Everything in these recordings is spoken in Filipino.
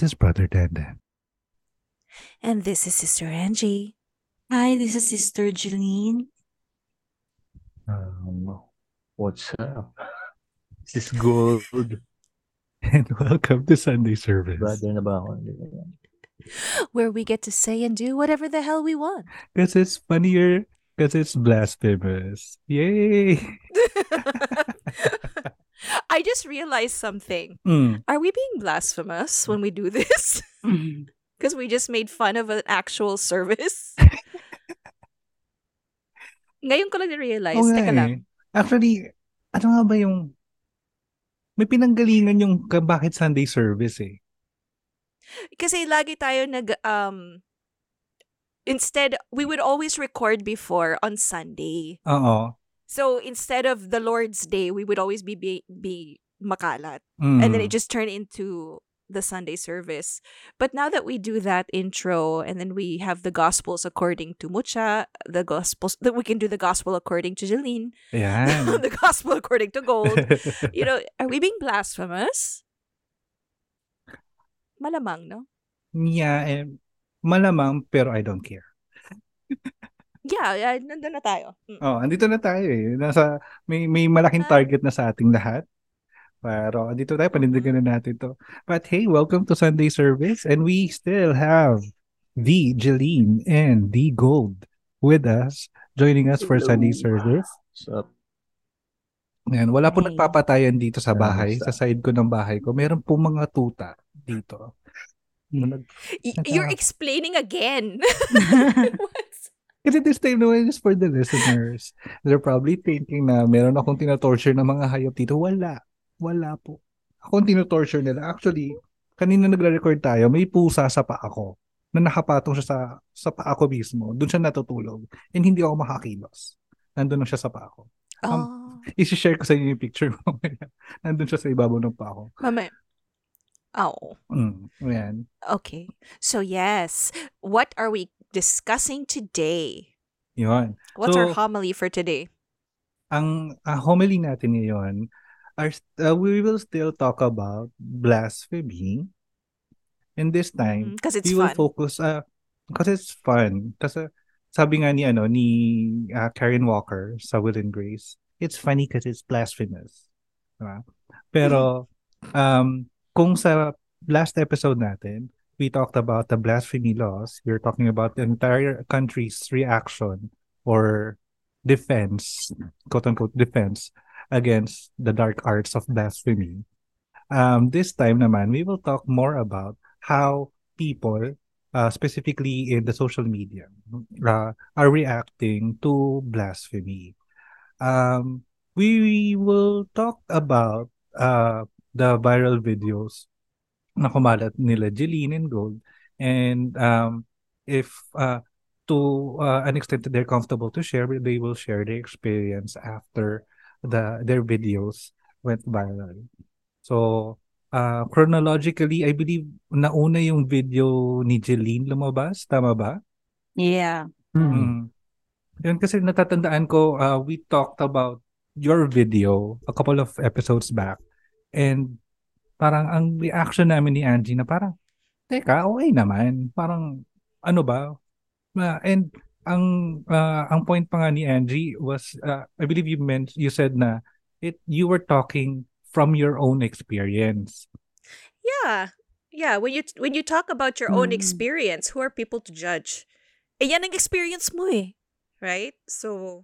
This is Brother Dandan. And this is Sister Angie. Hi, this is Sister Jeline. Um, what's up? This is gold. And welcome to Sunday service. Brother na ba ako? Hindi ko alam. Where we get to say and do whatever the hell we want. Because it's funnier, because it's blasphemous. Yay! I just realized something. Mm. Are we being blasphemous when we do this? Because we just made fun of an actual service? Ngayon ko lang na-realize. Nga Teka lang. Actually, ano nga ba yung... May pinanggalingan yung bakit Sunday service eh. Kasi lagi tayo nag... Um, instead, we would always record before on Sunday. Oo. So instead of the Lord's Day, we would always be be, be makalat. Mm. And then it just turned into the Sunday service. But now that we do that intro and then we have the Gospels according to Mucha, the Gospels, that we can do the Gospel according to Jeline, Yeah. the Gospel according to Gold. you know, are we being blasphemous? Malamang, no? yeah, eh, malamang pero I don't care. Yeah, yeah nandun na tayo. Mm. Oh, andito na tayo eh. Nasa may may malaking Ah. target na sa ating lahat. Pero andito tayo, panindigan na natin to. But hey, welcome to Sunday service and we still have the Jeline and the Gold with us, joining us for Sunday Hello. service. What's up? Wala po Hey. nagpapatayan dito sa bahay, sa side ko ng bahay ko. Meron po mga tuta dito. Nag- Y- Nata- You're explaining again. Kasi this time naman is for the listeners. They're probably thinking na meron akong tinatorture ng mga hayop dito. Wala. Wala po. Ako ang tinatorture nila. Actually, kanina nagre-record tayo, may pusa sa paa ko na nakapatong siya sa, sa paa ko mismo. Doon siya natutulog. And hindi ako makakilos. Nandun lang siya sa paa ko. oh, Isi-share ko sa inyo yung picture mo. Nandun siya sa ibabaw ng paa ko. mama. Oh. Mm, ayan. Okay. So yes, what are we discussing today? Yun. What's our homily for today? ang uh, homily natin ngayon are uh, we will still talk about blasphemy and this time Because Mm-hmm. it's we will fun. focus uh because it's fun kasi sabi nga ni ano ni uh, Karen Walker sa Will and Grace it's funny because it's blasphemous diba? pero um kung sa last episode natin we talked about the blasphemy laws We're talking about the entire country's reaction or defense, quote unquote defense against the dark arts of blasphemy. Um, this time naman, we will talk more about how people, uh, specifically in the social media, uh, are reacting to blasphemy. Um, we will talk about uh, the viral videos na kumalat nila Jeline and Gold and um, if uh, to uh, an extent that they're comfortable to share, they will share their experience after the their videos went viral. So, uh, chronologically, I believe nauna yung video ni Jeline lumabas, tama ba? yeah. Mm. Yun kasi natatandaan ko, uh, we talked about your video a couple of episodes back and parang ang reaction namin ni Angie na parang, teka, okay naman. Parang, ano ba? Uh, and ang uh, ang point pa nga ni Angie was, uh, I believe you meant, you said na it you were talking from your own experience. Yeah. Yeah, when you when you talk about your own Mm. experience, who are people to judge? Eh yan ang experience mo eh. Right? So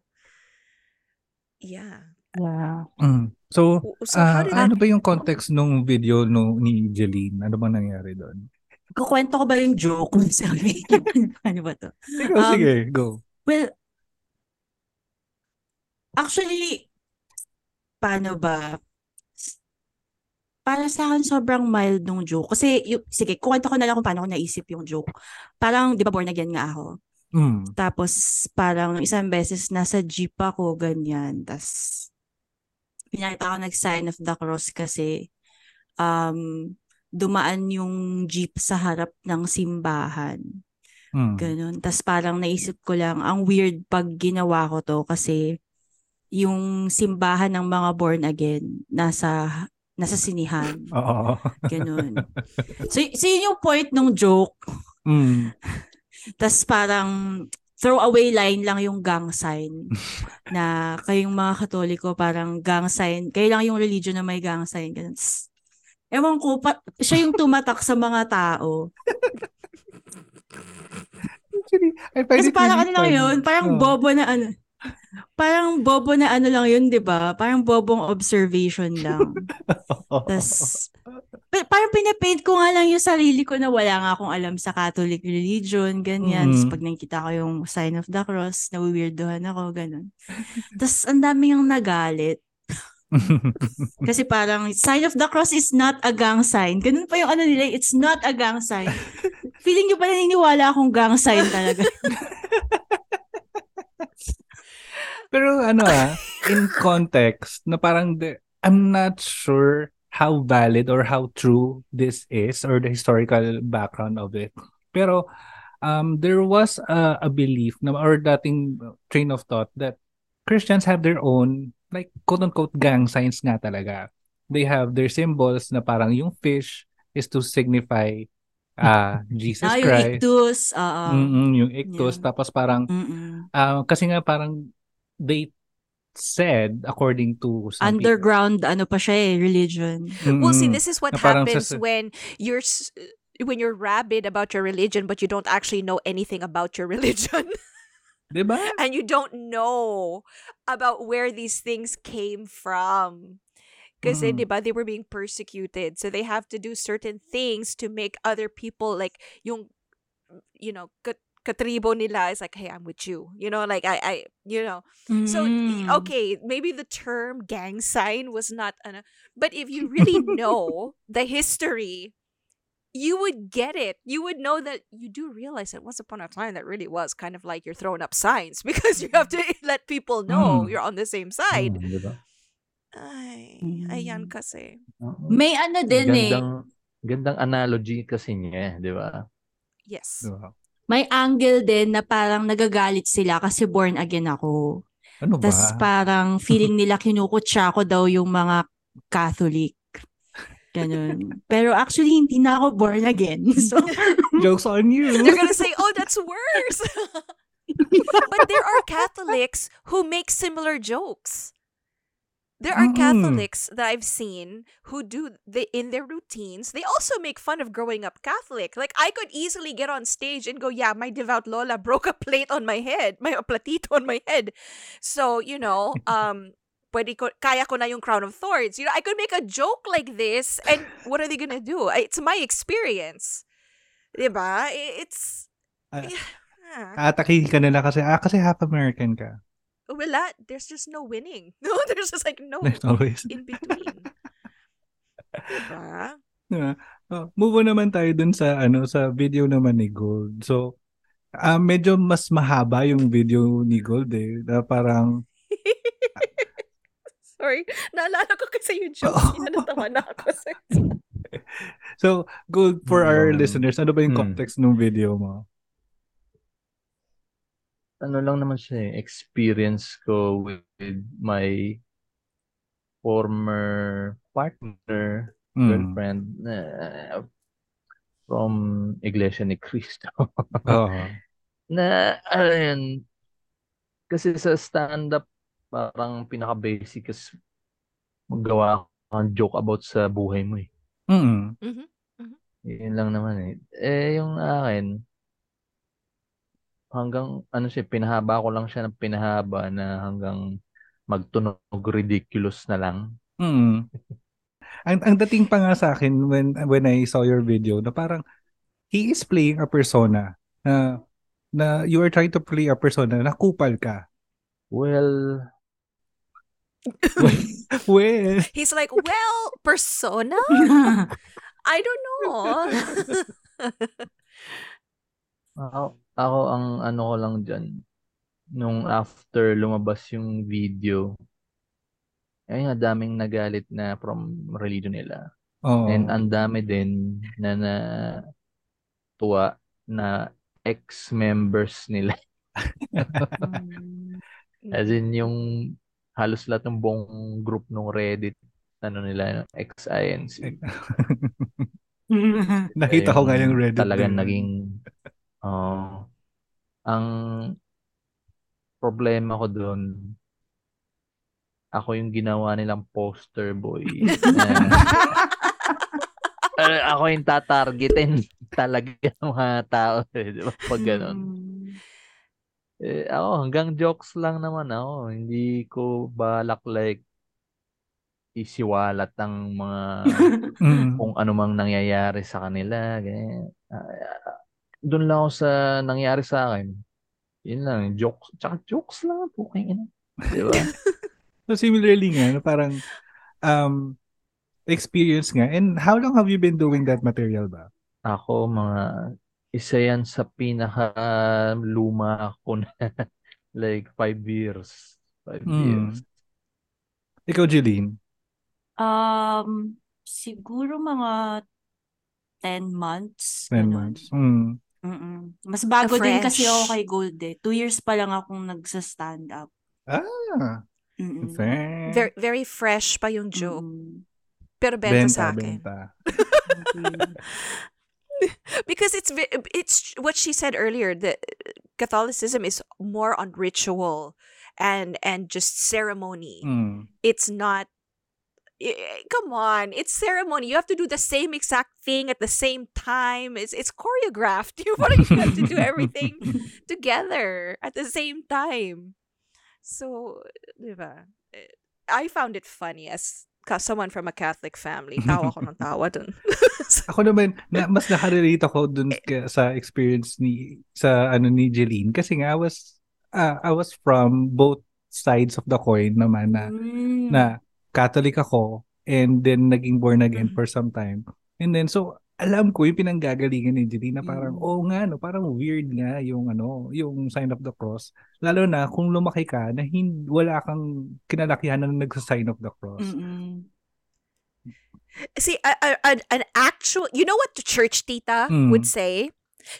yeah. Yeah. Mm. So, So how Ah, did ano that ba yung context nung video no, ni Jeline? Ano ba nangyari doon? Kukwento ko ba yung joke? Sorry. ano ba to? Sige, Um, sige, go. Well, actually, paano ba? Para sa akin, sobrang mild nung joke. Kasi, yung, sige, kukwento ko na lang kung paano ko naisip yung joke. Parang, di ba, born again nga ako. Mm. Tapos, parang isang beses nasa jeep ako, ganyan. Tapos, pinakita ko nag-sign of the cross kasi um, dumaan yung jeep sa harap ng simbahan. Mm. Ganun. Tapos parang naisip ko lang, ang weird pag ginawa ko to kasi yung simbahan ng mga born again nasa nasa sinihan. Oo. Ganun. So, so yun yung point ng joke. Mm. Tapos parang throwaway line lang yung gang sign na kayong mga katoliko parang gang sign kayo lang yung religion na may gang sign ganun. Ewan ko pa, siya yung tumatak sa mga tao Actually, I find kasi it parang really ano lang yun parang Oo. bobo na ano parang bobo na ano lang yun di ba parang bobong observation lang pa- parang pinapaint ko nga lang yung sarili ko na wala nga akong alam sa Catholic religion, ganyan. Tapos Mhm. pag nakikita ko yung sign of the cross, nawiweirdohan ako, ganun. Tapos ang dami yung nagalit. Kasi parang, sign of the cross is not a gang sign. Ganun pa yung ano nila, it's not a gang sign. Feeling nyo pa naniniwala akong gang sign talaga. Pero ano ah, in context, na parang the, I'm not sure how valid or how true this is or the historical background of it. Pero um, there was a, a belief na, or dating train of thought that Christians have their own like quote-unquote gang signs nga talaga. They have their symbols na parang yung fish is to signify uh, Jesus Ah, yung Christ. ictus, oo. Mm-mm, yung ictus. Yeah. Tapos parang. Ah, kasi nga parang they said according to some Underground, ano pa siya eh, religion. people. Well, see, this is what happens sas- when you're when you're rabid about your religion, but you don't actually know anything about your religion, Diba? and you don't know about where these things came from. Because Mm. diba, they were being persecuted, so they have to do certain things to make other people like yung, you know, kat- katribo nila is like, hey, I'm with you. You know, like I, I, you know. So Mm. okay, maybe the term gang sign was not an, but if you really know the history, you would get it. You would know that you do realize that once upon a time that really was kind of like you're throwing up signs because you have to let people know Mm. you're on the same side. Hmm, di ba? Ay, Mm. ayan kasi. Oo. May ano din eh. Gandang, gandang analogy kasi niya, di ba? Yes. Diba? May angle din na parang nagagalit sila kasi born again ako. Ano ba? Tapos parang feeling nila kinukutsa ko daw yung mga Catholic. Ganun. Pero actually, hindi na ako born again. So, Jokes on you. They're gonna say, "Oh, that's worse." but there are Catholics who make similar jokes. There are Mm-mm. Catholics that I've seen who do they in their routines. They also make fun of growing up Catholic. Like I could easily get on stage and go, "Yeah, my devout Lola broke a plate on my head, my a platito on my head." So you know, um, pwede ko, kaya ko na yung crown of thorns. You know, I could make a joke like this, and what are they gonna do? It's my experience, diba? It's Ah. Ah. Atakihin ka nila kasi, ah, kasi half American ka. Wala. There's just no winning. No, there's just like no There's always. in between. diba? Diba? Oh, move on naman tayo dun sa ano sa video naman ni Gold. So, ah medyo mas mahaba yung video ni Gold eh. Na parang Sorry. Naalala ko kasi yung joke. Natawa na ako. So, Gold for our Mm. listeners, ano ba yung Mm. context ng video mo? Ano lang naman siya eh, experience ko with, my former partner, Mm. girlfriend, na from Iglesia ni Cristo. Oo. na, ano yun, kasi sa stand-up, parang pinaka-basic is magawa ka ng joke about sa buhay mo eh. Mm. Mhm. Yun lang naman eh. Eh, yung akin, hanggang, ano siya, pinahaba ko lang siya ng pinahaba na hanggang magtunog ridiculous na lang. Mm. ang ang dating pa nga sa akin when when I saw your video na parang he is playing a persona na na you are trying to play a persona na kupal ka. Well, well, He's like, well, persona? I don't know. ako, ako ang ano ko lang dyan, nung after lumabas yung video, ay nga daming nagalit na from religion nila. oh. And ang dami din na na tuwa na ex-members nila. As in yung halos lahat ng buong group ng Reddit ano nila, X-I-N-C. Nakita ko nga yung Reddit. Talagang naging, oh, ang problema ko doon, ako yung ginawa nilang poster boy. Na, uh, ako yung tatargetin talaga ng mga tao. Eh, di ba? Pag ganun. Mm. Eh, ako, hanggang jokes lang naman ako. Hindi ko balak like isiwalat ang mga kung ano mang nangyayari sa kanila. Ganyan. Ah, doon lang ako sa nangyari sa akin. Yun lang, jokes. Tsaka jokes lang po kayo. Di ba? So similarly nga, no, parang um, experience nga. And how long have you been doing that material ba? Ako, mga isa yan sa pinaka luma ko na like five years. Five Mm. years. Ikaw, Jeline? Um, siguro mga 10 months. 10 ganun. months. Mm. Mm-mm. Mas bago din kasi ako kay Gold eh. Two years pa lang akong nagsa-stand up. Ah, Mm-mm. fair. Very, very fresh pa yung joke. Mm-mm. Pero benta, Benta, sa akin. benta. Because it's it's what she said earlier that Catholicism is more on ritual and and just ceremony. Mm. It's not come on, it's ceremony. You have to do the same exact thing at the same time. It's it's choreographed. You have to do everything together at the same time. So, diba? Eh, I found it funny as ka- someone from a Catholic family. Tawa ko ng tawa dun. Ako naman, na, mas nakarelate ako dun ka- sa experience ni sa ano ni Jeline kasi nga I was ah, I was from both sides of the coin naman na Mm. na Catholic ako and then naging born again Mm. for some time. And then so alam ko yung pinanggagalingan ni Jeline na parang Mm. oh nga no, parang weird nga yung ano, yung sign of the cross. Lalo na kung lumaki ka na hindi wala kang kinalakihan na nagsa-sign of the cross. Mm-mm. See, a, a, an- an actual, you know what the church tita Mm. would say?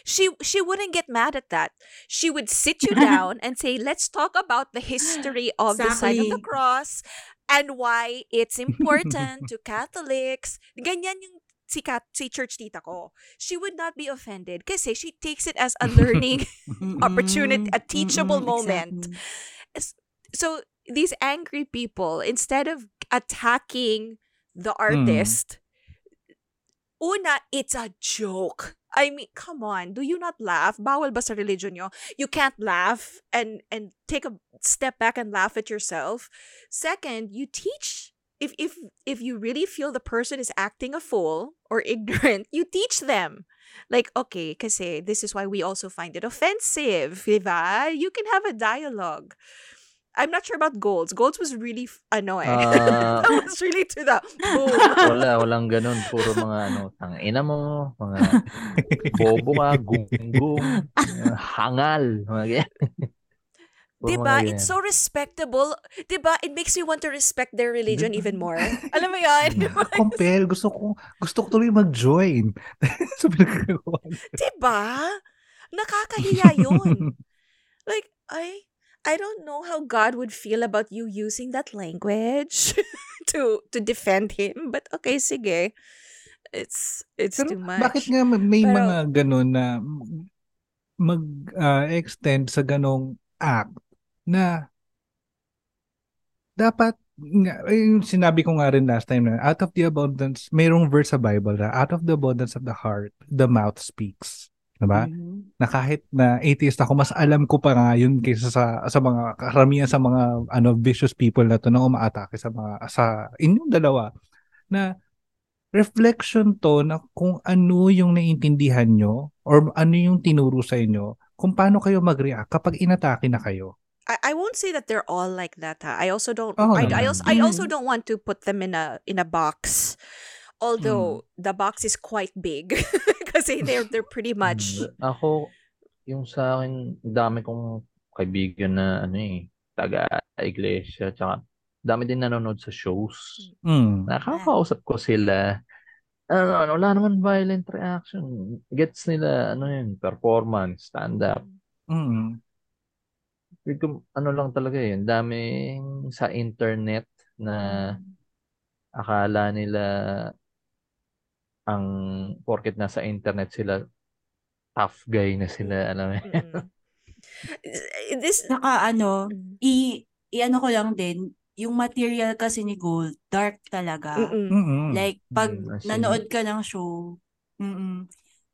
She she wouldn't get mad at that. She would sit you down and say, "Let's talk about the history of the sign of the Exactly. cross and why it's important to Catholics." Ganyan yung si, cat, si church tita ko. She would not be offended kasi she takes it as a learning opportunity, a teachable moment. exactly. so these angry people instead of attacking the Mm. artist una it's a joke i mean come on do you not laugh? Bawal ba sa religion nyo you can't laugh and and take a step back and laugh at yourself. Second you teach if if if you really feel the person is acting a fool or ignorant you teach them. Like okay kasi this is why we also find it offensive diba? you can have a dialogue I'm not sure about Golds. Golds was really f- ano eh. Ah. that was really to the boom. Wala, walang ganun. Puro mga ano, tangina mo, mga bobo ka, gunggong, hangal, mga diba? It's so respectable. Diba? It makes me want to respect their religion even more. Alam mo yun? Compel, gusto ko gusto ko tuloy mag-join. pinagagawa. diba? Nakakahiya yun. like, I I don't know how God would feel about you using that language to to defend him, but okay, sige. It's it's Pero too much. bakit nga may Pero- mga ganun na mag-extend sa ganong act na dapat nga, yung sinabi ko nga rin last time na out of the abundance, mayroong verse sa Bible na out of the abundance of the heart, the mouth speaks. Diba? Mhm. na kahit na atheist ako, mas alam ko pa nga yun kaysa sa, sa mga karamihan sa mga ano vicious people na to na umaatake sa mga sa inyong dalawa na reflection to na kung ano yung naiintindihan nyo or ano yung tinuro sa inyo kung paano kayo mag-react kapag inatake na kayo. I, I won't say that they're all like that. Ha? I also don't. Oh, I, I also I also don't want to put them in a in a box, although the box is quite big kasi they're they're pretty much. Ako, yung sa akin, dami kong kaibigan na ano eh, taga-iglesia, tsaka dami din nanonood sa shows. Mm. Nakakausap ko sila. Ano, ano, wala naman violent reaction. Gets nila, ano yun, performance, stand-up. Mm. Ito, ano lang talaga yun, daming sa internet na akala nila ang porket nasa internet sila tough guy na sila alam mo? Mm-mm. This Saka ano, Mm. i, i-ano ko lang din, yung material kasi ni Gold, dark talaga. Mm-mm. Mm-mm. Like, pag Mm, nanood ka ng show, mm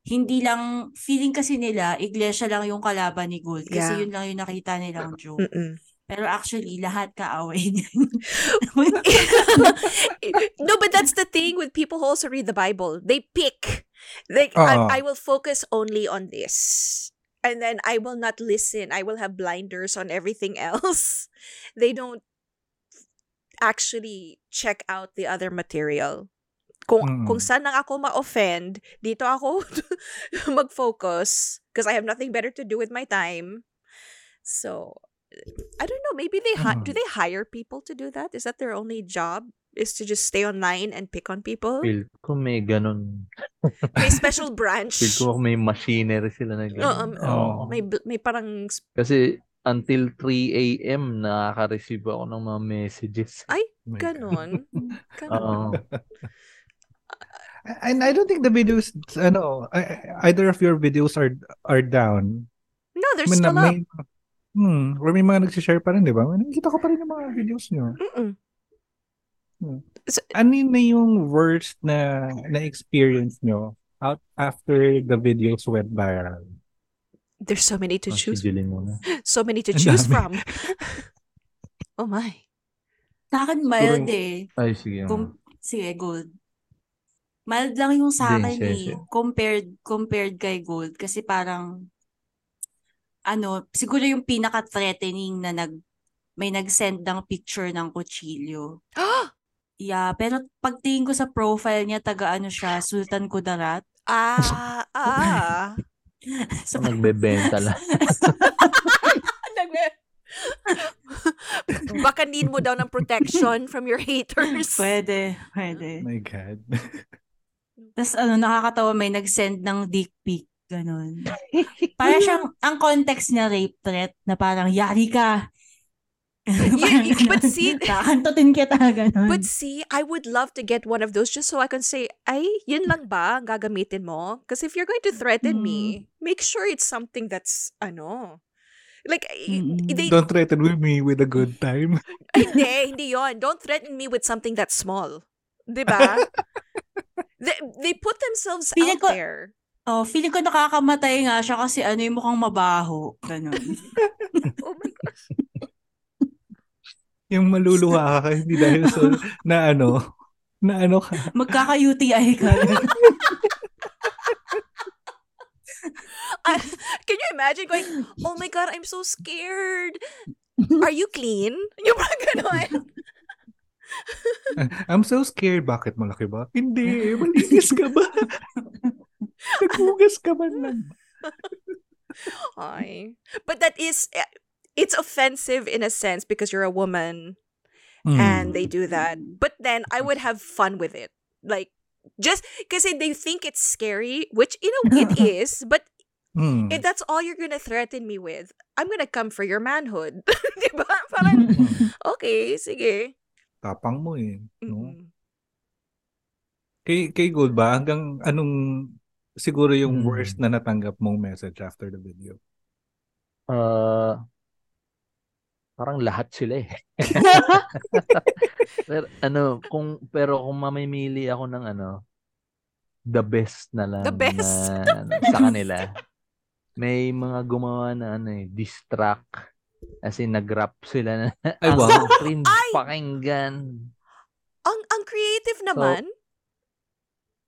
hindi lang, feeling kasi nila, iglesia lang yung kalaban ni Gold. Kasi Yeah. yun lang yung nakita nilang joke. Mm-mm. Pero actually, lahat kaaway niya. no, but that's the thing with people who also read the Bible. They pick. Like Oo. I, I will focus only on this. And then I will not listen. I will have blinders on everything else. They don't actually check out the other material. Kung, Mm. kung saan lang ako ma-offend, dito ako mag-focus because I have nothing better to do with my time. So, I don't know. Maybe they hi- do Mm. they hire people to do that? Is that their only job? Is to just stay online and pick on people? Feel ko may ganun. May special branch. Feel ko may machinery sila na Oo, ganun. um, Oo. may may parang Kasi until 3 a.m. nakaka-receive ako ng mga messages. ay Oh. Oo. Ganon. And I don't think the videos, ano, I- I- either of your videos are are down. No, they're May, still na- up. Hmm, or may mga nagsishare pa rin, di ba? Nakikita ko pa rin yung mga videos nyo. Mm-mm. Ano yun na yung worst na na-experience nyo out after the videos went viral? There's so many to Oh, choose. So many to choose from. oh my. sa akin, mild Siguro- eh. Ay, sige. Kum- sige, Gold. Mild lang yung sa akin eh. Compared, compared kay Gold. Kasi parang, ano, siguro yung pinaka-threatening na nag, may nag-send ng picture ng kutsilyo. Yeah, pero pagtingin ko sa profile niya, taga ano siya, Sultan Kudarat. ah, ah. So, Nagbebenta lang. Nagme- Baka need mo daw ng protection from your haters. pwede, pwede. My God. Tapos ano, nakakatawa may nag-send ng dick pic. Ganon. Para siyang, ang context niya rape threat na parang, yari ka. Parang but see- Kakantutin kita, ganon. But see, I would love to get one of those just so I can say, ay, yun lang ba ang gagamitin mo? Because if you're going to threaten me, make sure it's something that's, ano, like, Mm-mm. they, Don't threaten with me with a good time. hindi, hindi yon. Don't threaten me with something that's small. Diba? they, they put themselves Feeling out ko- there. Oh, feeling ko nakakamatay nga siya kasi ano yung mukhang mabaho. Ganon. Oh my gosh. Yung maluluha ka hindi dahil sa, na ano, na ano ka. Magkaka-UTI ka. Can you imagine going, oh my God, I'm so scared. Are you clean? Yung mga ganon. I'm so scared. Bakit malaki ba? Hindi. Malinis ka ba? Naghugas ka ba lang? Ay. But that is, eh, it's offensive in a sense because you're a woman Hmm. and they do that. But then I would have fun with it. Like, just because they think it's scary, which, you know, it is, but Hmm. if that's all you're gonna threaten me with, I'm gonna come for your manhood. diba? Parang, okay, sige. Tapang mo eh. No? Mm-mm. Kay, kay Gold ba, hanggang anong siguro yung Hmm. worst na natanggap mong message after the video? Ah, parang lahat sila eh. pero ano, kung pero kung mamimili ako ng ano, the best na lang The best. na ano, sa kanila. May mga gumawa na ano eh, distract. As in, nag-rap sila na Ay, ang wow. cringe Ay! pakinggan. Ang, ang creative naman.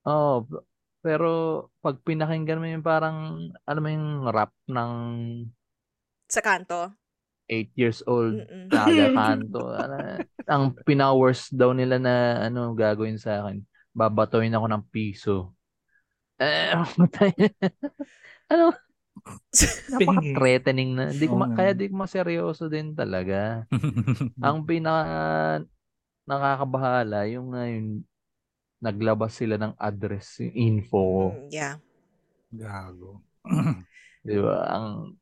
Oh, p- pero pag pinakinggan mo yung parang, ano mo yung rap ng sa kanto. 8 years old Mm-mm. Nagakanto. ano, ang pinaka-worst daw nila na ano gagawin sa akin, babatoyin ako ng piso. Eh, ano, napaka-threatening na. Hindi ko ma- kaya di ko maseryoso din talaga. Ang pinaka nakakabahala yung yung naglabas sila ng address, yung info. Mm, yeah. Gago. Di ba? Ang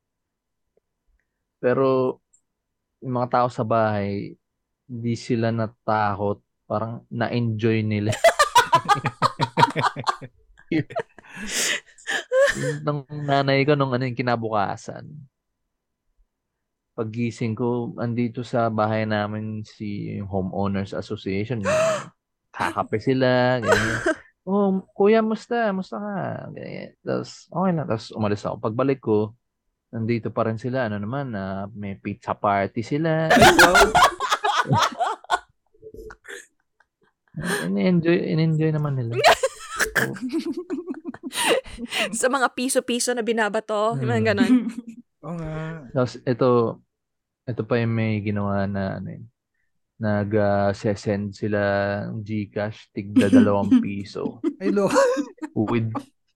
pero yung mga tao sa bahay, hindi sila natakot parang na-enjoy nila. yung ng nanay ko nung ano yung kinabukasan. Paggising ko, andito sa bahay namin si Homeowners Association. Kakape sila, ganyan. Oh, kuya, musta? Musta ka? Ganyan. Tapos, okay na. Tapos, umalis ako. Pagbalik ko, nandito pa rin sila. Ano naman, na may pizza party sila. In-enjoy, in-enjoy naman nila. Oh, Sa mga piso-piso na binabato, yung mga Hmm. ganon. Oo nga. Tapos ito, ito pa yung may ginawa na ano yun, nag-send sila ng Gcash, tigda dalawang piso Ay, lo. with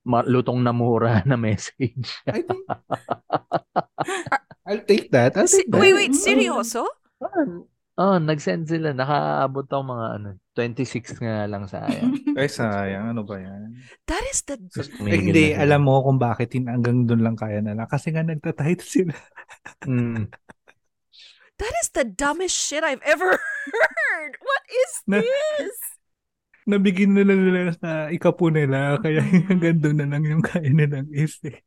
ma- lutong na mura na message. I think... I'll take that. I'll take that. wait, wait, seryoso? oh, nag-send sila. Nakaabot ako mga ano, 26 nga lang sayang. Ay, sayang. Ano ba yan? That is the... Eh, hindi, na alam mo kung bakit hanggang doon lang kaya nila. Kasi nga nagtatight sila. Mm. That is the dumbest shit I've ever heard. What is Na- this? Nabigyan na lang nila sa ikapo nila. Kaya hanggang doon na lang yung kaya nilang isip.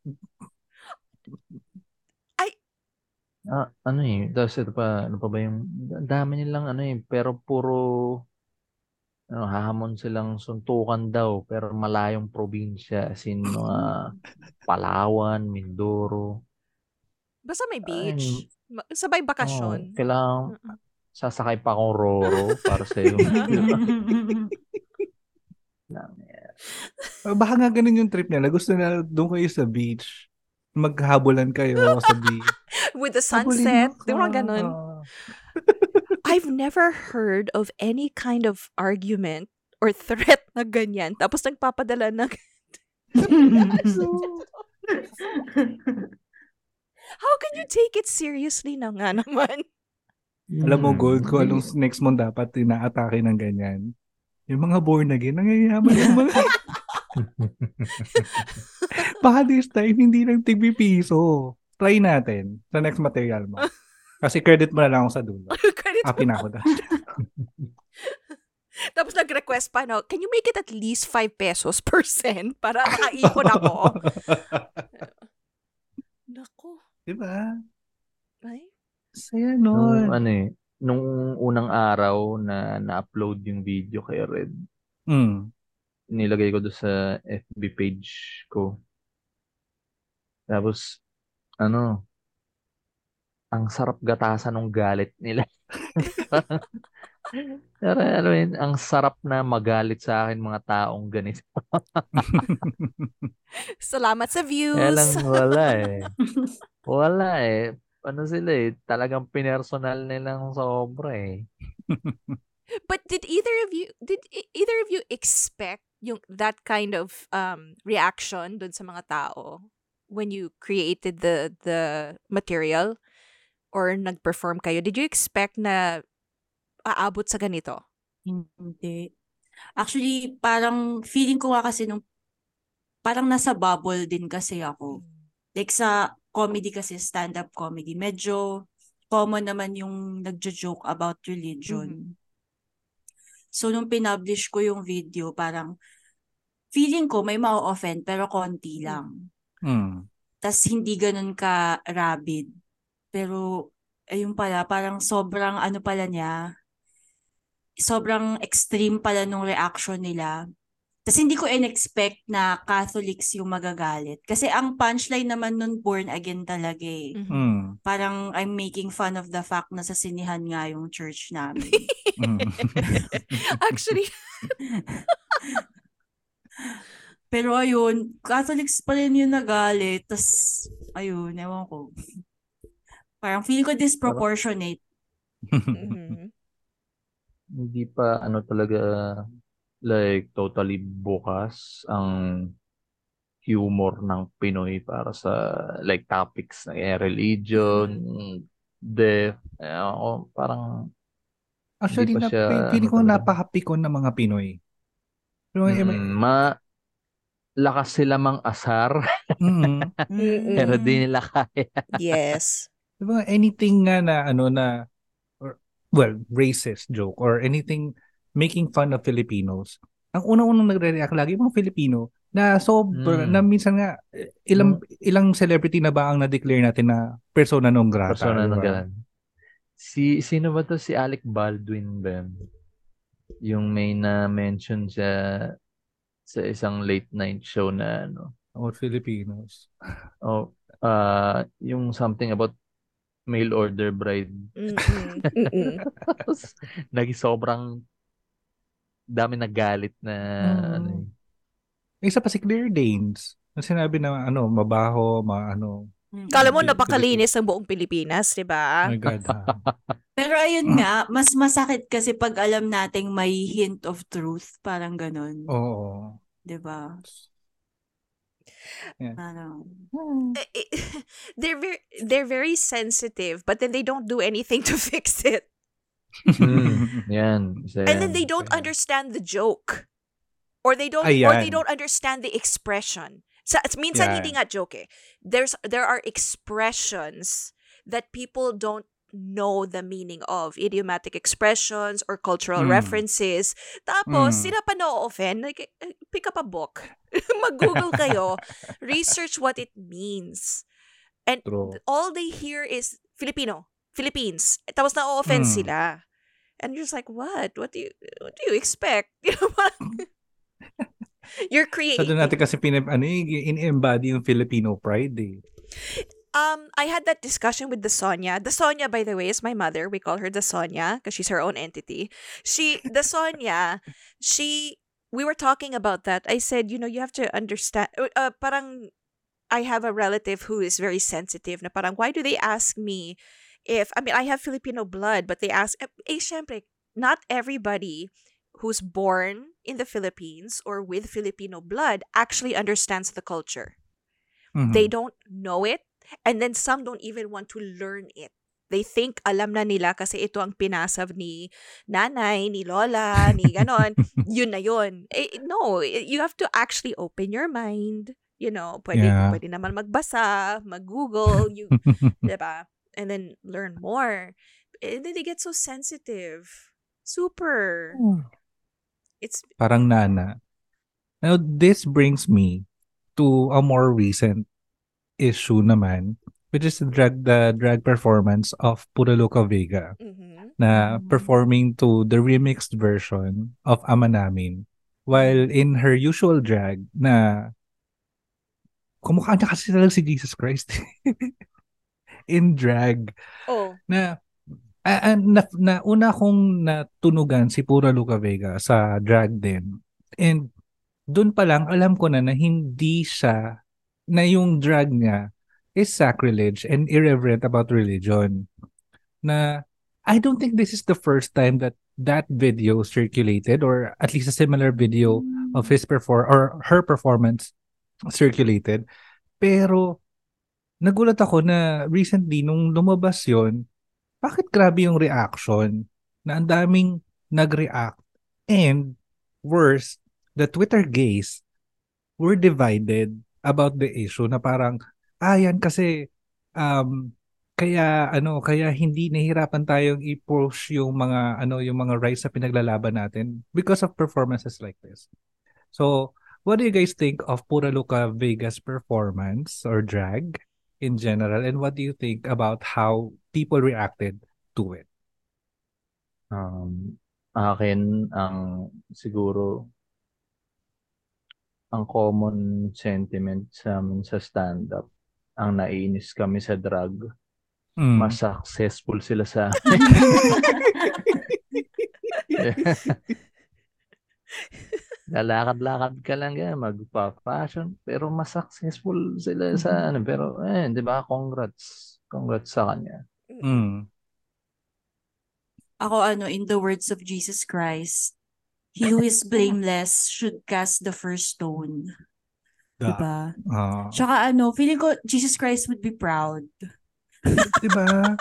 Ah, ano eh, tapos ito pa, ano pa ba yung, dami nilang ano eh, pero puro, ano, hahamon silang suntukan daw, pero malayong probinsya, as in mga Palawan, Mindoro. Basta may Ay, beach. Ma- Sabay Oh, bakasyon. kailangan, sasakay pa akong Roro para sa iyo. Uh, Baka nga ganun yung trip nila. Gusto na doon kayo sa beach. Maghabulan kayo sa beach. With the sunset. Di ba ka. ganon? I've never heard of any kind of argument or threat na ganyan. Tapos nagpapadala ng... How can you take it seriously na nga naman? Alam mo, Hmm. Gold, kung anong next mo dapat inaatake ng ganyan. Yung mga born again, nangyayama yung mga... Baka this time, hindi lang tigbi piso. Try natin sa next material mo. Kasi credit mo na lang ako sa dulo. Credit Happy na ako doon. Tapos nag-request pa, no, can you make it at least 5 pesos per cent para makaipon ako? Nako. diba? Ay. Saya Nung nun. ano eh, nung unang araw na na-upload yung video kay Red, Mm. nilagay ko doon sa FB page ko. Tapos, ano, ang sarap gatasan ng galit nila. Pero ano yun, ang sarap na magalit sa akin mga taong ganito. Salamat sa views. Kaya lang wala eh. Wala eh. Ano sila eh, talagang pinersonal nilang sobra eh. But did either of you did e- either of you expect yung that kind of um reaction dun sa mga tao when you created the the material or nag-perform kayo? Did you expect na aabot sa ganito? Hindi. Actually, parang feeling ko nga kasi nung parang nasa bubble din kasi ako. Like sa comedy kasi, stand-up comedy, medyo common naman yung nagjo-joke about religion. So, nung pinublish ko yung video, parang feeling ko may ma-offend pero konti lang. Mm. Tas hindi ganun ka rabid. Pero, ayun pala, parang sobrang ano pala niya, sobrang extreme pala nung reaction nila. Tas hindi ko in-expect na Catholics yung magagalit. Kasi ang punchline naman nun born again talaga eh. Mhm. Mm. Parang I'm making fun of the fact na sa sinihan nga yung church namin. Mm. Actually, Pero ayun, Catholics pa rin yung nagalit. Tas, ayun, ewan ko. Parang feeling ko disproportionate. mhm. Hindi pa ano talaga like totally bukas ang humor ng Pinoy para sa like topics na eh, religion, death, eh, ako, parang Actually, Hindi pa na, siya, feeling ano ko talaga. napaka-pikon ng mga Pinoy. Pero, eh, may- mm, ma lakas sila mang asar mm, Mm-mm. pero di nila kaya. Yes. Diba, anything nga na ano na well, racist joke or anything making fun of Filipinos. Ang unang-unang nagre-react lagi mga Filipino na sobra, Mm. na minsan nga, ilang ilang celebrity na ba ang na-declare natin na persona non grata? Persona ba? ganun. Si, sino ba to? Si Alec Baldwin ba yun? Yung may na-mention siya sa isang late night show na ano. About Filipinos. Oh, ah yung something about mail order bride. Tapos, naging sobrang dami nagalit na Mm. ano eh. Isa pa si Claire Danes. Na sinabi na ano, mabaho, ma ano. Kala mo napakalinis ng buong Pilipinas, di ba? Oh my God. Pero ayun nga, mas masakit kasi pag alam nating may hint of truth, parang ganun. Oo. 'Di ba? Yeah. Parang, Eh, eh, they're very they're very sensitive, but then they don't do anything to fix it. Mm, yan. Isa And then they don't Ayan. understand the joke. Or they don't or they Ayan. don't understand the expression. Sa minsan Yan. hindi nga joke eh. There's there are expressions that people don't know the meaning of idiomatic expressions or cultural Mm. references tapos Mm. sila pa na-offend like eh, pick up a book mag-google kayo research what it means and True. all they hear is Filipino, Philippines. Tapos na-offend Mm. sila. And you're just like, what? What do you what do you expect? You know, parang- you're Sa creating. doon natin kasi pinip, ano, eh, in-embody yung Filipino pride eh. Um, I had that discussion with the Sonia. The Sonia, by the way, is my mother. We call her the Sonia because she's her own entity. She, the Sonia, she, we were talking about that. I said, you know, you have to understand. Uh, uh, parang, I have a relative who is very sensitive. Na parang, why do they ask me if? I mean, I have Filipino blood, but they ask. Eh, eh syempre, not everybody who's born in the Philippines or with Filipino blood actually understands the culture Mhm. they don't know it and then some don't even want to learn it they think alam na nila kasi ito ang pinasab ni nanay, ni lola, ni ganon. yun na yun. Eh, no, you have to actually open your mind. You know, pwede, Yeah. pwede naman magbasa, mag-google, you, diba? And then learn more. And then they get so sensitive. Super. It's, Parang nana. Now, this brings me to a more recent issue naman, which is the drag, the drag performance of Puraluca Vega mhm. na Mm. performing to the remixed version of Ama Namin. While in her usual drag na kumukha niya kasi talaga si Jesus Christ. in drag. Oh. na ah, na, na una kong natunugan si Pura Luca Vega sa drag din. And doon pa lang alam ko na na hindi siya na yung drag niya is sacrilege and irreverent about religion. Na I don't think this is the first time that that video circulated or at least a similar video of his perform or her performance circulated. Pero nagulat ako na recently nung lumabas yon bakit grabe yung reaction na ang daming nag-react and worse the Twitter gays were divided about the issue na parang ah kasi um kaya ano kaya hindi nahirapan tayong i-push yung mga ano yung mga rights na pinaglalaban natin because of performances like this. So, what do you guys think of Pura Luca Vegas performance or drag in general and what do you think about how people reacted to it? Um, akin, ang siguro, ang common sentiment sa amin sa stand-up, ang nainis kami sa drag, Mm. mas successful sila sa amin. Lalakad-lakad ka lang yan, magpa-fashion, pero mas successful sila sa ano, pero eh, di ba, congrats. Congrats sa kanya. Mm. Ako ano, in the words of Jesus Christ, he who is blameless should cast the first stone. Da. Diba? Ah. Tsaka ano, feeling ko Jesus Christ would be proud. diba?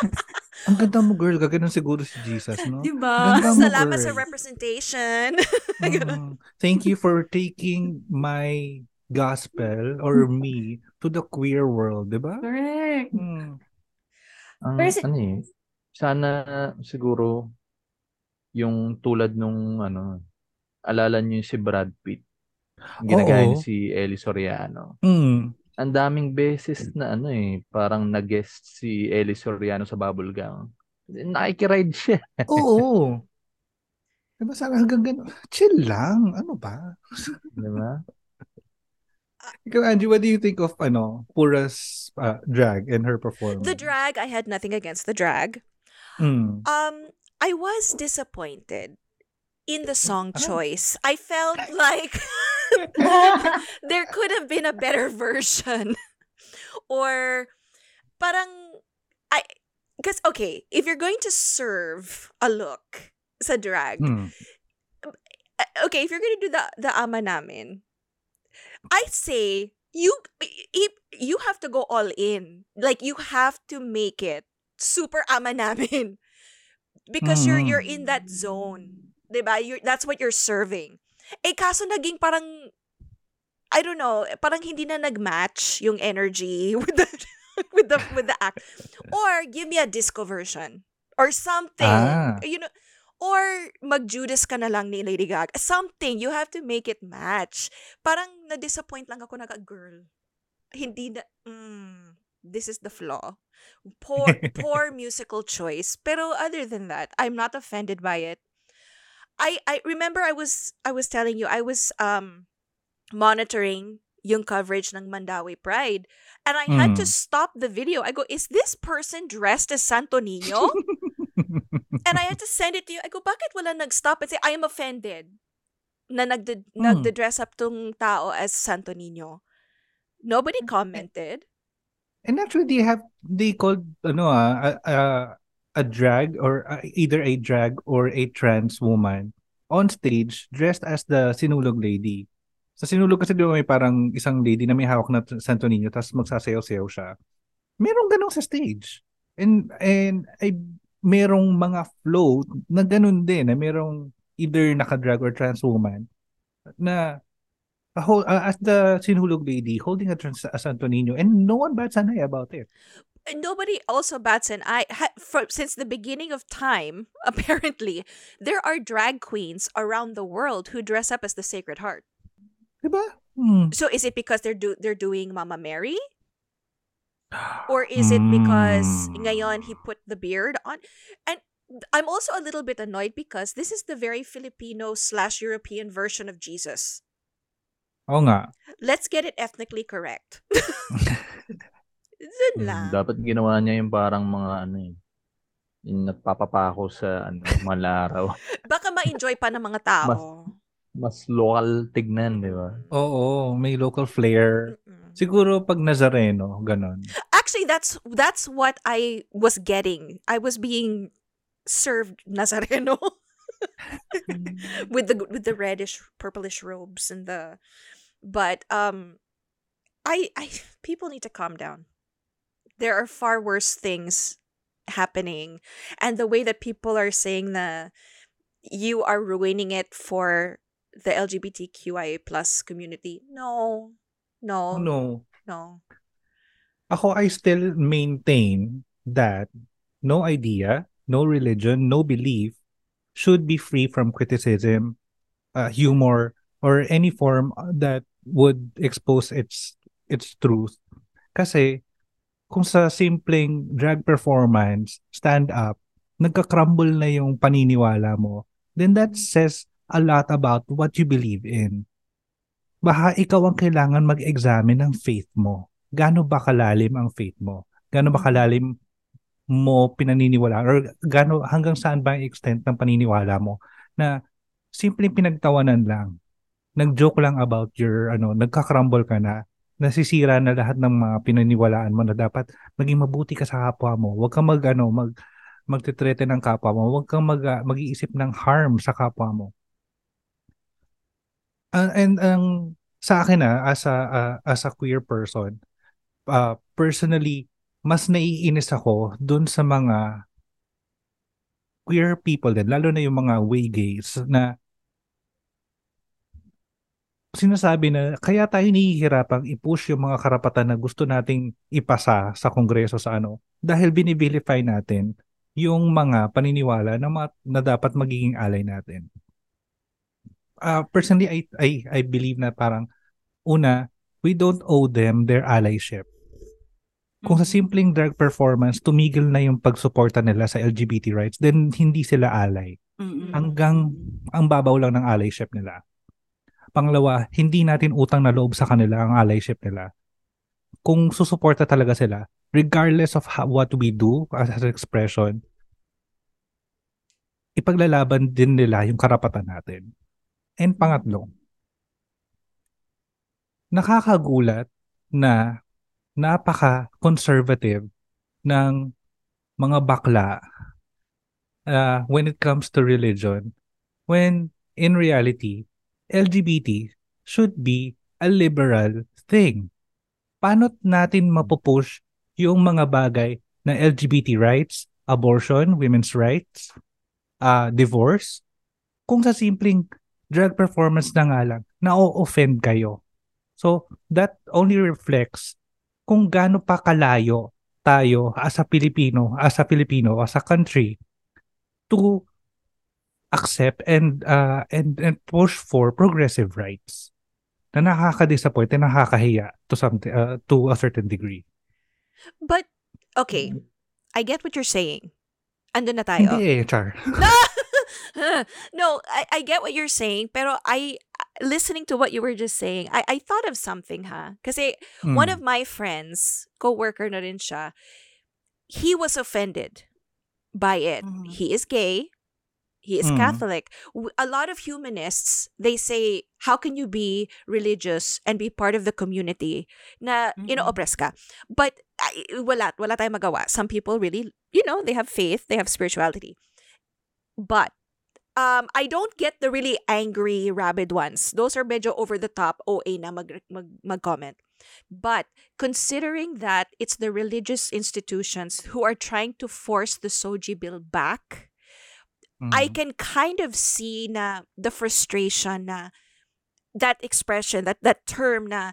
Ang ganda mo, girl. Gaganon siguro si Jesus, no? Diba? Ganda mo, Salamat sa girl. representation. Mm. Thank you for taking my gospel or me to the queer world, diba? Correct. Mm. Ang Pero si- ano eh, sana siguro yung tulad nung ano, alala niyo yung si Brad Pitt. Ginagaya Oo. niya si Ellie Soriano. Mm. Ang daming beses na ano eh, parang nag-guest si Ellie Soriano sa Bubblegum. Nakikiride siya. Oo. Diba sana hanggang ganun? Chill lang. Ano ba? Di ba? Ikaw, Angie, what do you think of ano, Pura's uh, drag and her performance? The drag, I had nothing against the drag. Mm. Um, I was disappointed in the song Ah. choice. I felt like there could have been a better version. or parang I because okay, if you're going to serve a look sa drag, Mm. uh, okay, if you're gonna do the the ama namin, I say you you have to go all in. Like you have to make it super ama namin. Because you're you're in that zone. 'Di ba? You're that's what you're serving. Eh kaso naging parang I don't know, parang hindi na nag-match yung energy with the with the with the act. Or give me a disco version or something. Ah. You know, or mag-Judas ka na lang ni Lady Gaga. Something. You have to make it match. Parang na-disappoint lang ako na, girl, hindi na, mm, this is the flaw. Poor, poor musical choice. Pero other than that, I'm not offended by it. I, I remember I was, I was telling you, I was, um, monitoring yung coverage ng Mandawi Pride. And I had to Mm. stop the video. I go, is this person dressed as Santo Niño? And I had to send it to you. I go, bakit wala nag-stop and say, I am offended na nagde- Mm. nagde-dress up tong tao as Santo Niño. Nobody commented. And actually, they have they called ano ah, a, a, a drag or either a drag or a trans woman on stage dressed as the sinulog lady. Sa sinulog kasi di ba may parang isang lady na may hawak na Santo Niño tapos magsasayaw-sayaw siya. Merong ganun sa stage. And and ay merong mga float na ganun din na merong either naka-drag or trans woman na uh, as the sinulog lady holding a, trans, a Santo Niño and no one bats an eye about it. And nobody also bats an eye. Ha- from, since the beginning of time, apparently, there are drag queens around the world who dress up as the Sacred Heart. Diba? Hmm. So is it because they're do- they're doing Mama Mary? Or is it because Mm. ngayon he put the beard on? And I'm also a little bit annoyed because this is the very Filipino slash European version of Jesus. Oo nga. Let's get it ethnically correct. Dun lang. Dapat ginawa niya yung parang mga ano eh. Yung nagpapapako sa ano, mga laraw. Baka ma-enjoy pa ng mga tao. Mas local tignan, di ba? Oo, may local flair. Mm-mm. Siguro pag Nazareno, ganon. Actually, that's that's what I was getting. I was being served Nazareno with the with the reddish purplish robes and the but um I I people need to calm down. There are far worse things happening and the way that people are saying that you are ruining it for the LGBTQIA plus community. No. No. No. No. Ako, I still maintain that no idea, no religion, no belief should be free from criticism, uh, humor, or any form that would expose its its truth. Kasi kung sa simpleng drag performance, stand up, nagka-crumble na yung paniniwala mo, then that says a lot about what you believe in. Baka ikaw ang kailangan mag-examine ng faith mo. Gaano ba kalalim ang faith mo? Gaano ba kalalim mo pinaniniwala or gaano hanggang saan ba ang extent ng paniniwala mo na simpleng pinagtawanan lang. Nag-joke lang about your ano, nagka-crumble ka na, nasisira na lahat ng mga pinaniwalaan mo na dapat maging mabuti ka sa kapwa mo. Huwag kang mag ano, mag magtitrete ng kapwa mo. Huwag kang mag, ah, mag-iisip ng harm sa kapwa mo. Uh, and ang sa akin ah, as a ah, as a queer person, uh, personally, mas naiinis ako dun sa mga queer people din, lalo na yung mga way gays na sinasabi na kaya tayo nahihirapang i-push yung mga karapatan na gusto nating ipasa sa kongreso sa ano dahil binibilify natin yung mga paniniwala na, ma- na dapat magiging alay natin. Uh, personally, I, I, I believe na parang, una, we don't owe them their allyship. Kung sa Mhm. simpleng drag performance, tumigil na yung pagsuporta nila sa LGBT rights, then hindi sila alay. Mm-mm. Hanggang ang babaw lang ng allyship nila. Pangalawa, hindi natin utang na loob sa kanila ang allyship nila. Kung susuporta talaga sila, regardless of how, what we do as an expression, ipaglalaban din nila yung karapatan natin. And pangatlo, nakakagulat na napaka-conservative ng mga bakla uh, when it comes to religion when in reality LGBT should be a liberal thing. Paano natin mapupush yung mga bagay na LGBT rights, abortion, women's rights, uh, divorce, kung sa simpleng drag performance na nga lang, na-offend kayo. So, that only reflects kung gaano pa kalayo tayo as a Filipino, as a Filipino, as a country to accept and uh, and and push for progressive rights na nakaka-disappoint and nakakahiya to some uh, to a certain degree. But, okay, I get what you're saying. Ando na tayo. Hindi Char. no, I, I get what you're saying, pero I listening to what you were just saying, I, I thought of something ha. Kasi one Mm. of my friends, co-worker na rin siya, he was offended by it. Mhm. He is gay. He is Mm. Catholic. a lot of humanists, they say, how can you be religious and be part of the community na, you know, Mhm. oppressed ka? But ay, wala, wala tayong magawa. Some people really, you know, they have faith, they have spirituality. But um, I don't get the really angry, rabid ones. Those are medyo over the top, OA na mag, mag, mag-comment. But considering that it's the religious institutions who are trying to force the Soji bill back, I Mm. can kind of see na the frustration na that expression, that that term na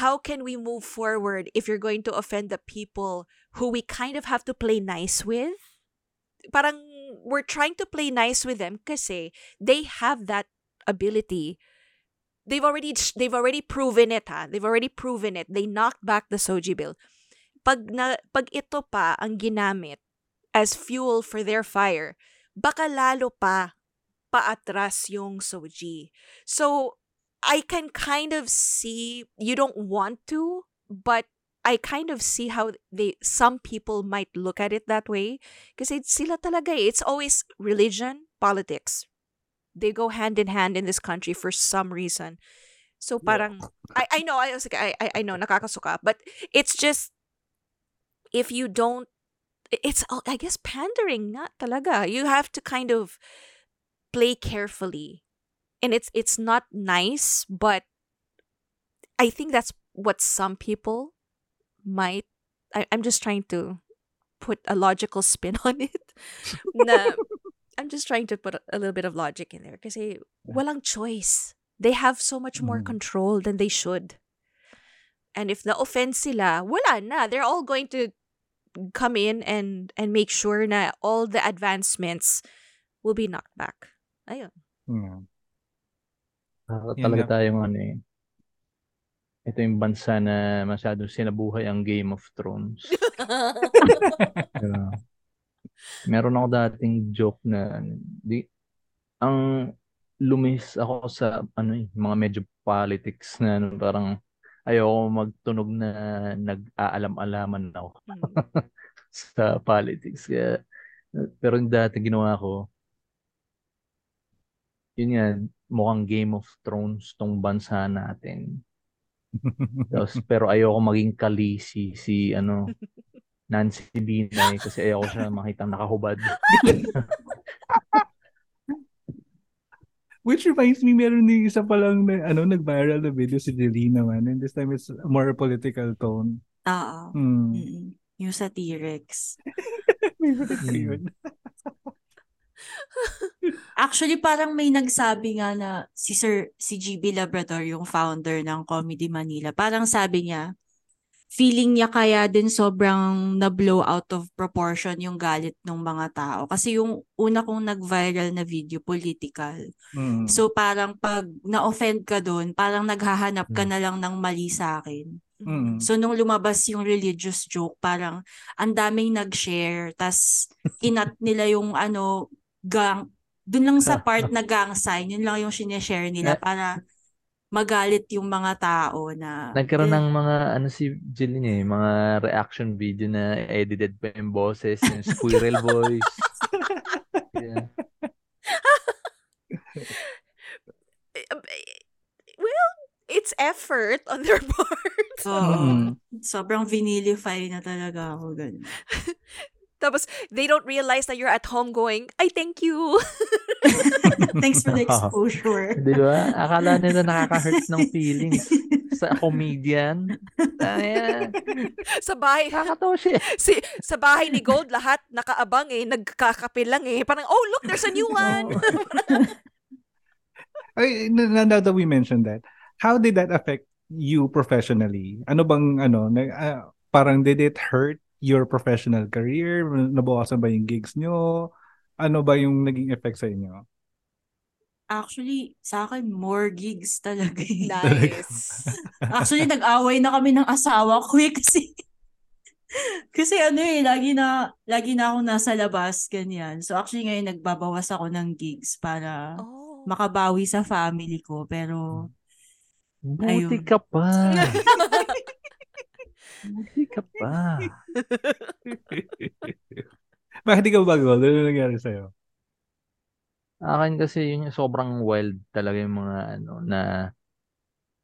how can we move forward if you're going to offend the people who we kind of have to play nice with? Parang we're trying to play nice with them kasi they have that ability. They've already they've already proven it ha. They've already proven it. They knocked back the Soji bill. Pag na pag ito pa ang ginamit as fuel for their fire, baka lalo pa paatras yung Soji. So, I can kind of see you don't want to, but I kind of see how they some people might look at it that way kasi sila talaga eh. It's always religion, politics. They go hand in hand in this country for some reason. So parang I I know I was like I I, I know nakakasuka, but it's just if you don't it's all- I guess pandering nga talaga. You have to kind of play carefully. And it's it's not nice, but I think that's what some people might I, I'm just trying to put a logical spin on it. na, I'm just trying to put a, little bit of logic in there because kasi walang choice. They have so much more Mm. control than they should. And if na-offend sila, wala na. They're all going to come in and and make sure na all the advancements will be knocked back. Ayun. Mm. Para Yun talaga nga. tayong ano eh. Ito yung bansa na masyadong sinabuhay ang Game of Thrones. Diba? Meron ako dating joke na di ang lumis ako sa ano eh, mga medyo politics na ano, parang ayoko magtunog na nag-aalam-alaman ako Mm. sa politics. Kaya, pero yung dati ginawa ko, yun nga, mukhang Game of Thrones tong bansa natin. Tapos, pero ayoko maging kalisi si ano Nancy Binay kasi ayoko siya makita nakahubad. Which reminds me, meron din isa pa lang na, ano, nag-viral na video si Jeline naman. And this time it's more political tone. Oo. Hmm. Mm-mm. Yung sa T-Rex. Favorite ko Mm. yun. Actually, parang may nagsabi nga na si Sir si GB Labrador, yung founder ng Comedy Manila. Parang sabi niya, feeling niya kaya din sobrang na-blow out of proportion yung galit ng mga tao. Kasi yung una kong nag-viral na video, political. Mm. So parang pag na-offend ka doon, parang naghahanap ka Mm. na lang ng mali sa akin. Mm. So nung lumabas yung religious joke, parang ang daming nag-share, tas kinat nila yung ano, gang, dun lang sa part na gang sign, yun lang yung sineshare nila para magalit yung mga tao na Nagkaroon eh, ng mga, ano si Jillian eh, mga reaction video na edited pa yung boses, yung squirrel voice. Yeah. Well, it's effort on their part. oo, Mm. sobrang vinilify na talaga ako ganun. Tapos, they don't realize that you're at home going, I thank you. Thanks for the exposure. Di ba? Akala nila nakaka-hurt ng feelings sa comedian. Sa bahay, Nakakatawa siya. si, sa bahay ni Gold, lahat nakaabang eh, nagkakape lang eh. Parang, oh, look, there's a new one. Ay, now that we mentioned that, how did that affect you professionally? Ano bang, ano, na, ah, parang did it hurt your professional career? Nabawasan ba yung gigs nyo? Ano ba yung naging effect sa inyo? Actually, sa akin, more gigs talaga. eh. nice. Actually, nag-away na kami ng asawa ko eh, kasi kasi ano eh, lagi na lagi na ako nasa labas, ganyan. So actually ngayon nagbabawas ako ng gigs para Oh. makabawi sa family ko. Pero Buti Ayun. ka pa. Buti ka pa. Bakit di ka bago? Ano nangyari sa'yo? Akin kasi yun yung sobrang wild talaga yung mga ano na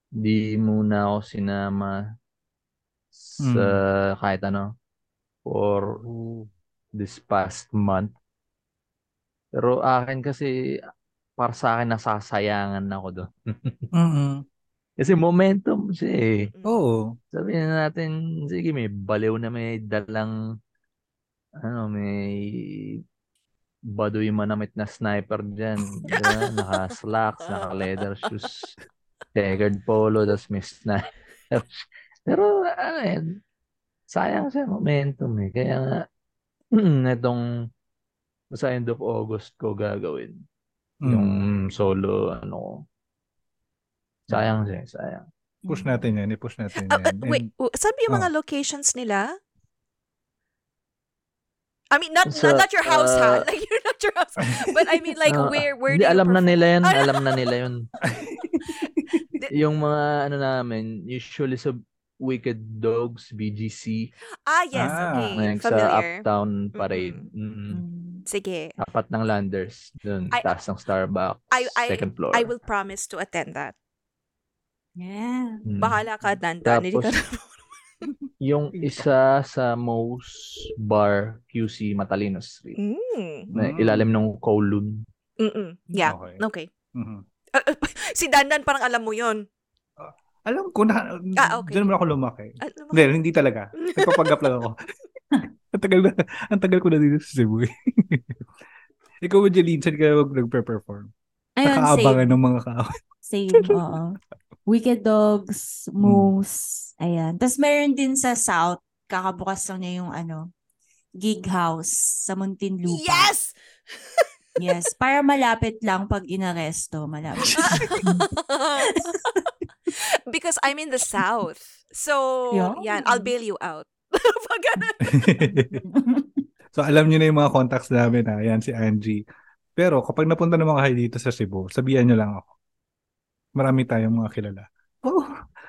di muna ako sinama sa kahit ano for this past month. Pero akin kasi para sa akin nasasayangan ako doon. mm Kasi momentum siya eh. Oo. Sabihin na natin, sige may baliw na may dalang ano, may baduy manamit na sniper dyan. Diba? Naka-slacks, naka-leather shoes, checkered polo, tapos may sniper. Pero, ano yan, sayang siya momentum eh. Kaya nga, itong sa end of August ko gagawin. Mm. Yung solo, ano. Sayang siya, sayang. Push natin yan. I-push natin Ah, yan. ah, wait, w- saan ba yung mga oh. locations nila? I mean, not Sa, not, not your house, ha? uh, Like, you're not your house. But I mean, like, Ah, where where Hindi, do you alam na nila. Ah, Alam na nila yun. yung mga ano namin, usually sa Wicked Dogs, BGC, Ah, yes, Ah. okay. like sa Familiar. Uptown Parade. Mm. Mm. Sige. Apat ng landers. Doon, I- taas ng Starbucks, I- I- second floor. I will promise to attend that. Yeah. Mm. Bahala ka, ka Tapos, Yung isa sa Moe's Bar, QC, Matalino Street. Mm. Na ilalim ng Kowloon. Mm-mm. Yeah. Okay. Okay. Mhm. Ah, ah, si Dandan parang alam mo yon. Alam ko na, Ah, okay. dyan naman ako lumaki. Alam mo. Hindi, hindi talaga. Nagpapagap lang ako. ang tagal na, ang tagal ko na dito sa Cebu. eh. Ikaw Jeline, saan ka nagpe-perform? Ayun, Nakaabangan same. ng mga kaaway. Same, oo. Wicked Dogs, Moose, ayan. Tapos meron din sa South, kakabukas lang niya yung ano, gig house sa Muntinlupa. Yes! Yes, para malapit lang pag inaresto, malapit. Because I'm in the South. So, Yeah. yan, I'll bail you out. Pag so, alam niyo na yung mga contacts namin na yan si Angie. Pero kapag napunta naman kayo dito sa Cebu, sabihan niyo lang ako. Marami tayong mga kilala. Oh,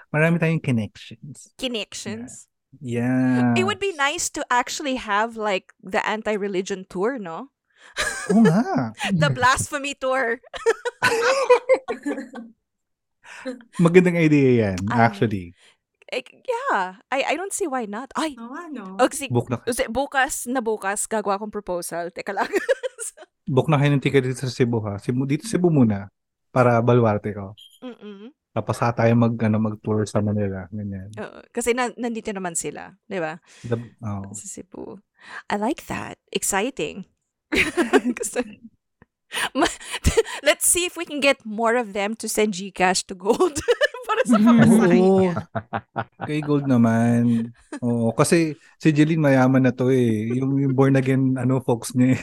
marami tayong connections. Connections. Yeah. It would be nice to actually have like the anti-religion tour, no? Oo nga. The blasphemy tour. Magandang idea yan, Ah. actually. Eh, yeah, I I don't see why not. Ay, Oo, ano? oh, si, Book na, si- bukas na bukas gagawa akong proposal. Teka lang. book na kayo ng ticket dito sa Cebu ha. Cebu, dito sa Cebu muna. Para baluarte ko. Mm-mm. Tapos sa tayo mag, ano, mag-tour sa Manila. Ganyan. Oo, kasi na, nandito naman sila, 'di ba? The, oh. Sa Cebu. I like that. Exciting. Gusto- Ma- Let's see if we can get more of them to send Gcash to gold. Para sa pamasahe. Oo. Kay Gold naman. Oo, kasi si Jeline mayaman na to eh. Yung, yung born again ano folks niya eh.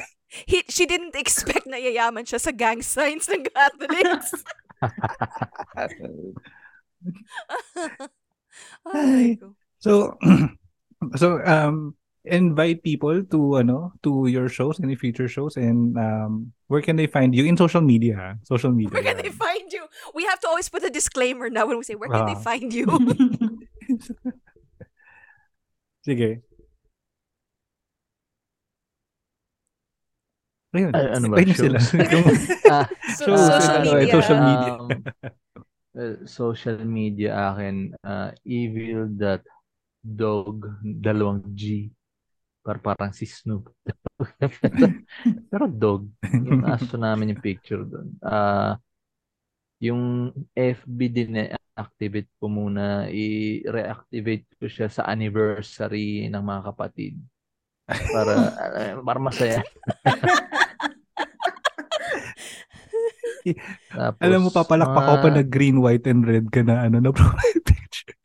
He, she didn't expect na yayaman siya sa gang signs ng Catholics. Ay. So so um invite people to ano to your shows any future shows and um where can they find you in social media social media Where can they find you? We have to always put a disclaimer now when we say, where can they Ah. find you? sige Ayun, Ay, ano ba, niyo sila. Ah, So, Ah, social ano, eh, media. social media. Um, well, social media akin, uh, evil dot dog, dalawang G. Par parang si Snoop. Pero dog. Yung aso namin yung picture doon. Ah, yung FB din activate ko muna, i-reactivate ko siya sa anniversary ng mga kapatid. Para, ah, para masaya. Tapos, Alam mo, papalakpak ko pa mga- na green, white, and red ka na ano na profile picture.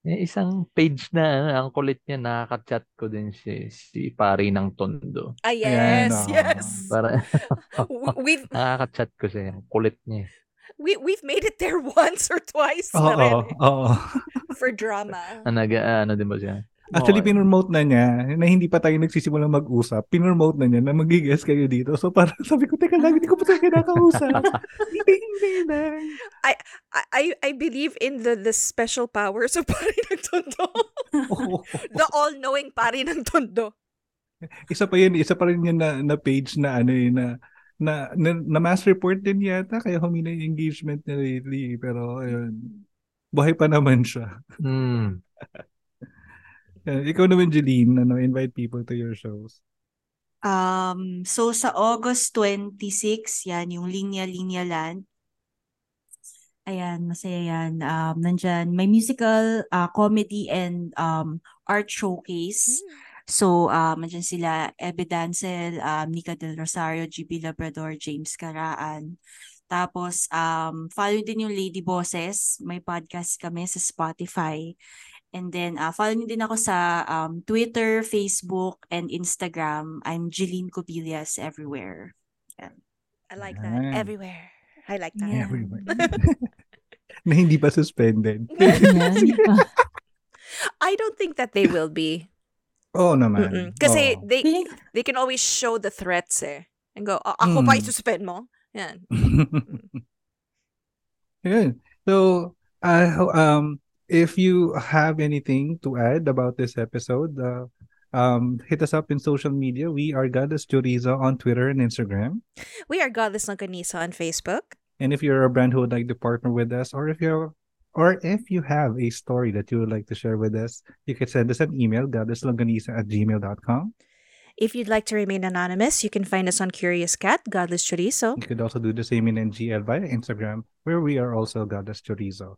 May isang page na ano, ang kulit niya nakaka-chat ko din si si pari ng Tondo. Ah, Ayan, yes, ah. yes. Para We've nakaka-chat ko siya, ang kulit niya. we we've made it there once or twice na Oo, eh, oo. for drama. Ah, nag ano din ba siya? Actually, Okay. pinromote na niya na hindi pa tayo nagsisimulang mag-usap. Pinromote na niya na mag-guest kayo dito. So parang sabi ko, teka lang, hindi ko pa tayo kinakausap. hindi, hindi na. I I I believe in the the special powers of pari ng tondo. The all-knowing pari ng tondo. Isa pa yun, isa pa rin yun na, na page na ano eh, na na, na, na mass report din yata kaya humina yung engagement niya lately. Pero ayun, buhay pa naman siya. Hmm. Ikaw naman, Jeline, ano, invite people to your shows. Um, so sa August 26, yan yung Linya Linya Land. Ayan, masaya yan. Um, nandyan, may musical, uh, comedy, and um, art showcase. So, um, nandyan sila, Ebe Dancel, um, Nika Del Rosario, GB Labrador, James Caraan. Tapos, um, follow din yung Lady Bosses. May podcast kami sa Spotify. And then, uh, follow niyo din ako sa um, Twitter, Facebook, and Instagram. I'm Jeline Cobillas everywhere. I like that. Everywhere. I like that. Yeah. Everywhere. na hindi pa suspended. I don't think that they will be. Oo naman. Kasi Oo. they they can always show the threats eh. And go, "Ah, ako pa Mm. isuspend mo? Yan. Yun. So, uh, um, if you have anything to add about this episode, uh, um, hit us up in social media. We are Goddess Chorizo on Twitter and Instagram. We are Godless Longganisa on Facebook. And if you're a brand who would like to partner with us, or if you're or if you have a story that you would like to share with us, you can send us an email, goddesslonganisa at gmail.com. If you'd like to remain anonymous, you can find us on Curious Cat, Godless Chorizo. You could also do the same in NGL via Instagram, where we are also Goddess Chorizo.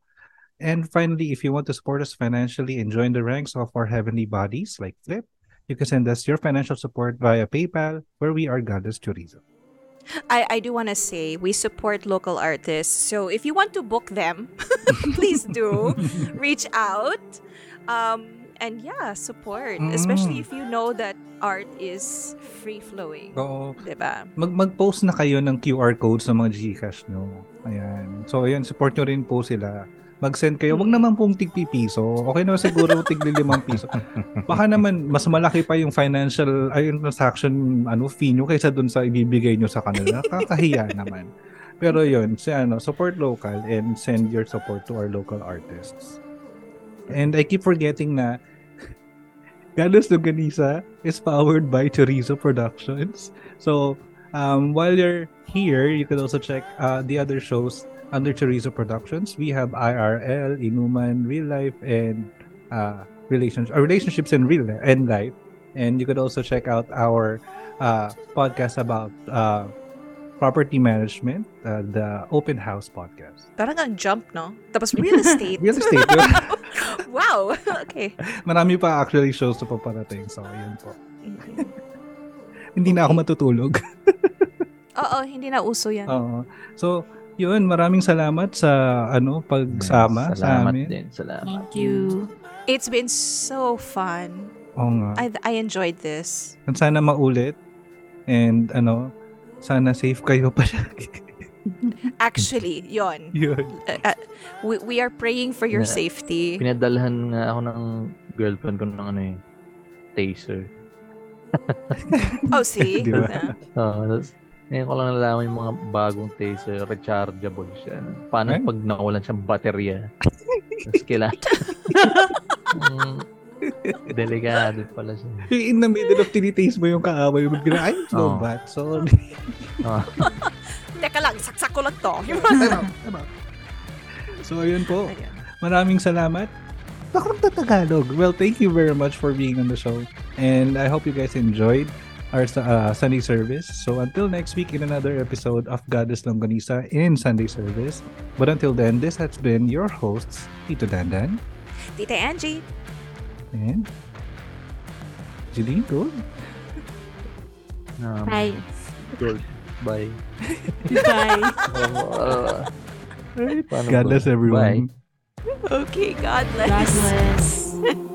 And finally, if you want to support us financially and join the ranks of our heavenly bodies like Flip, you can send us your financial support via PayPal, where we are Goddess Chorizo. I, I do want to say we support local artists. So if you want to book them, please do reach out. Um, and yeah, support. Especially Mm. if you know that art is free flowing. So, Diba? mag mag-post na kayo ng QR code sa mga Gcash nyo. Ayan. So, ayan, support nyo rin po sila. Mag-send kayo. Wag naman pong tigpi piso. Okay naman siguro tigli limang piso. Baka naman mas malaki pa yung financial ay yung transaction ano fee nyo kaysa dun sa ibibigay nyo sa kanila. Kakahiya naman. Pero yun, si ano, support local and send your support to our local artists. And I keep forgetting na Galos Luganisa is powered by Chorizo Productions. So, um, while you're here, you could also check uh, the other shows under Chorizo Productions. We have IRL, Inuman, Real Life, and uh, relationships, uh, relationships in real and life. And you could also check out our uh, podcast about uh, property management, uh, the Open House podcast. Parang ang jump, no? Tapos real estate. Real estate. wow. okay. Marami pa actually shows na paparating. So, yun po. Mhm. Hindi na ako matutulog. Oo, hindi na uso yan. Oo. So, Yun, maraming salamat sa ano pagsama sa Salamat amin. din. Salamat. Thank you. It's been so fun. Oo nga. I I enjoyed this. At sana maulit. And ano, sana safe kayo palagi. Actually, yon. Yun. Uh, uh, we, we are praying for your Yeah. safety. Pinadalhan nga ako ng girlfriend ko ng ano eh, taser. Oh, see? Di ba? Uh, ngayon ko lang nalaman yung mga bagong taser, rechargeable siya. Paano Eh? pag nawalan siyang baterya? Tapos kailangan... Mm, delikado pala siya. In the middle of tinitaste mo yung kaaway mo, bigla, ay, slow Oo. bat, sorry. Ah, teka lang, saksak ko lang to. Tama, tama. So, ayun po. Maraming salamat. Ako Tagalog. Well, thank you very much for being on the show. And I hope you guys enjoyed our uh, Sunday service. So until next week in another episode of Goddess Longganisa in Sunday service. But until then, this has been your hosts, Tito Dandan Tita Angie. and Jeline Gold. um, Bye. Gold. Bye. Bye. Uh, God bless everyone. Bye. Okay, God bless. God bless.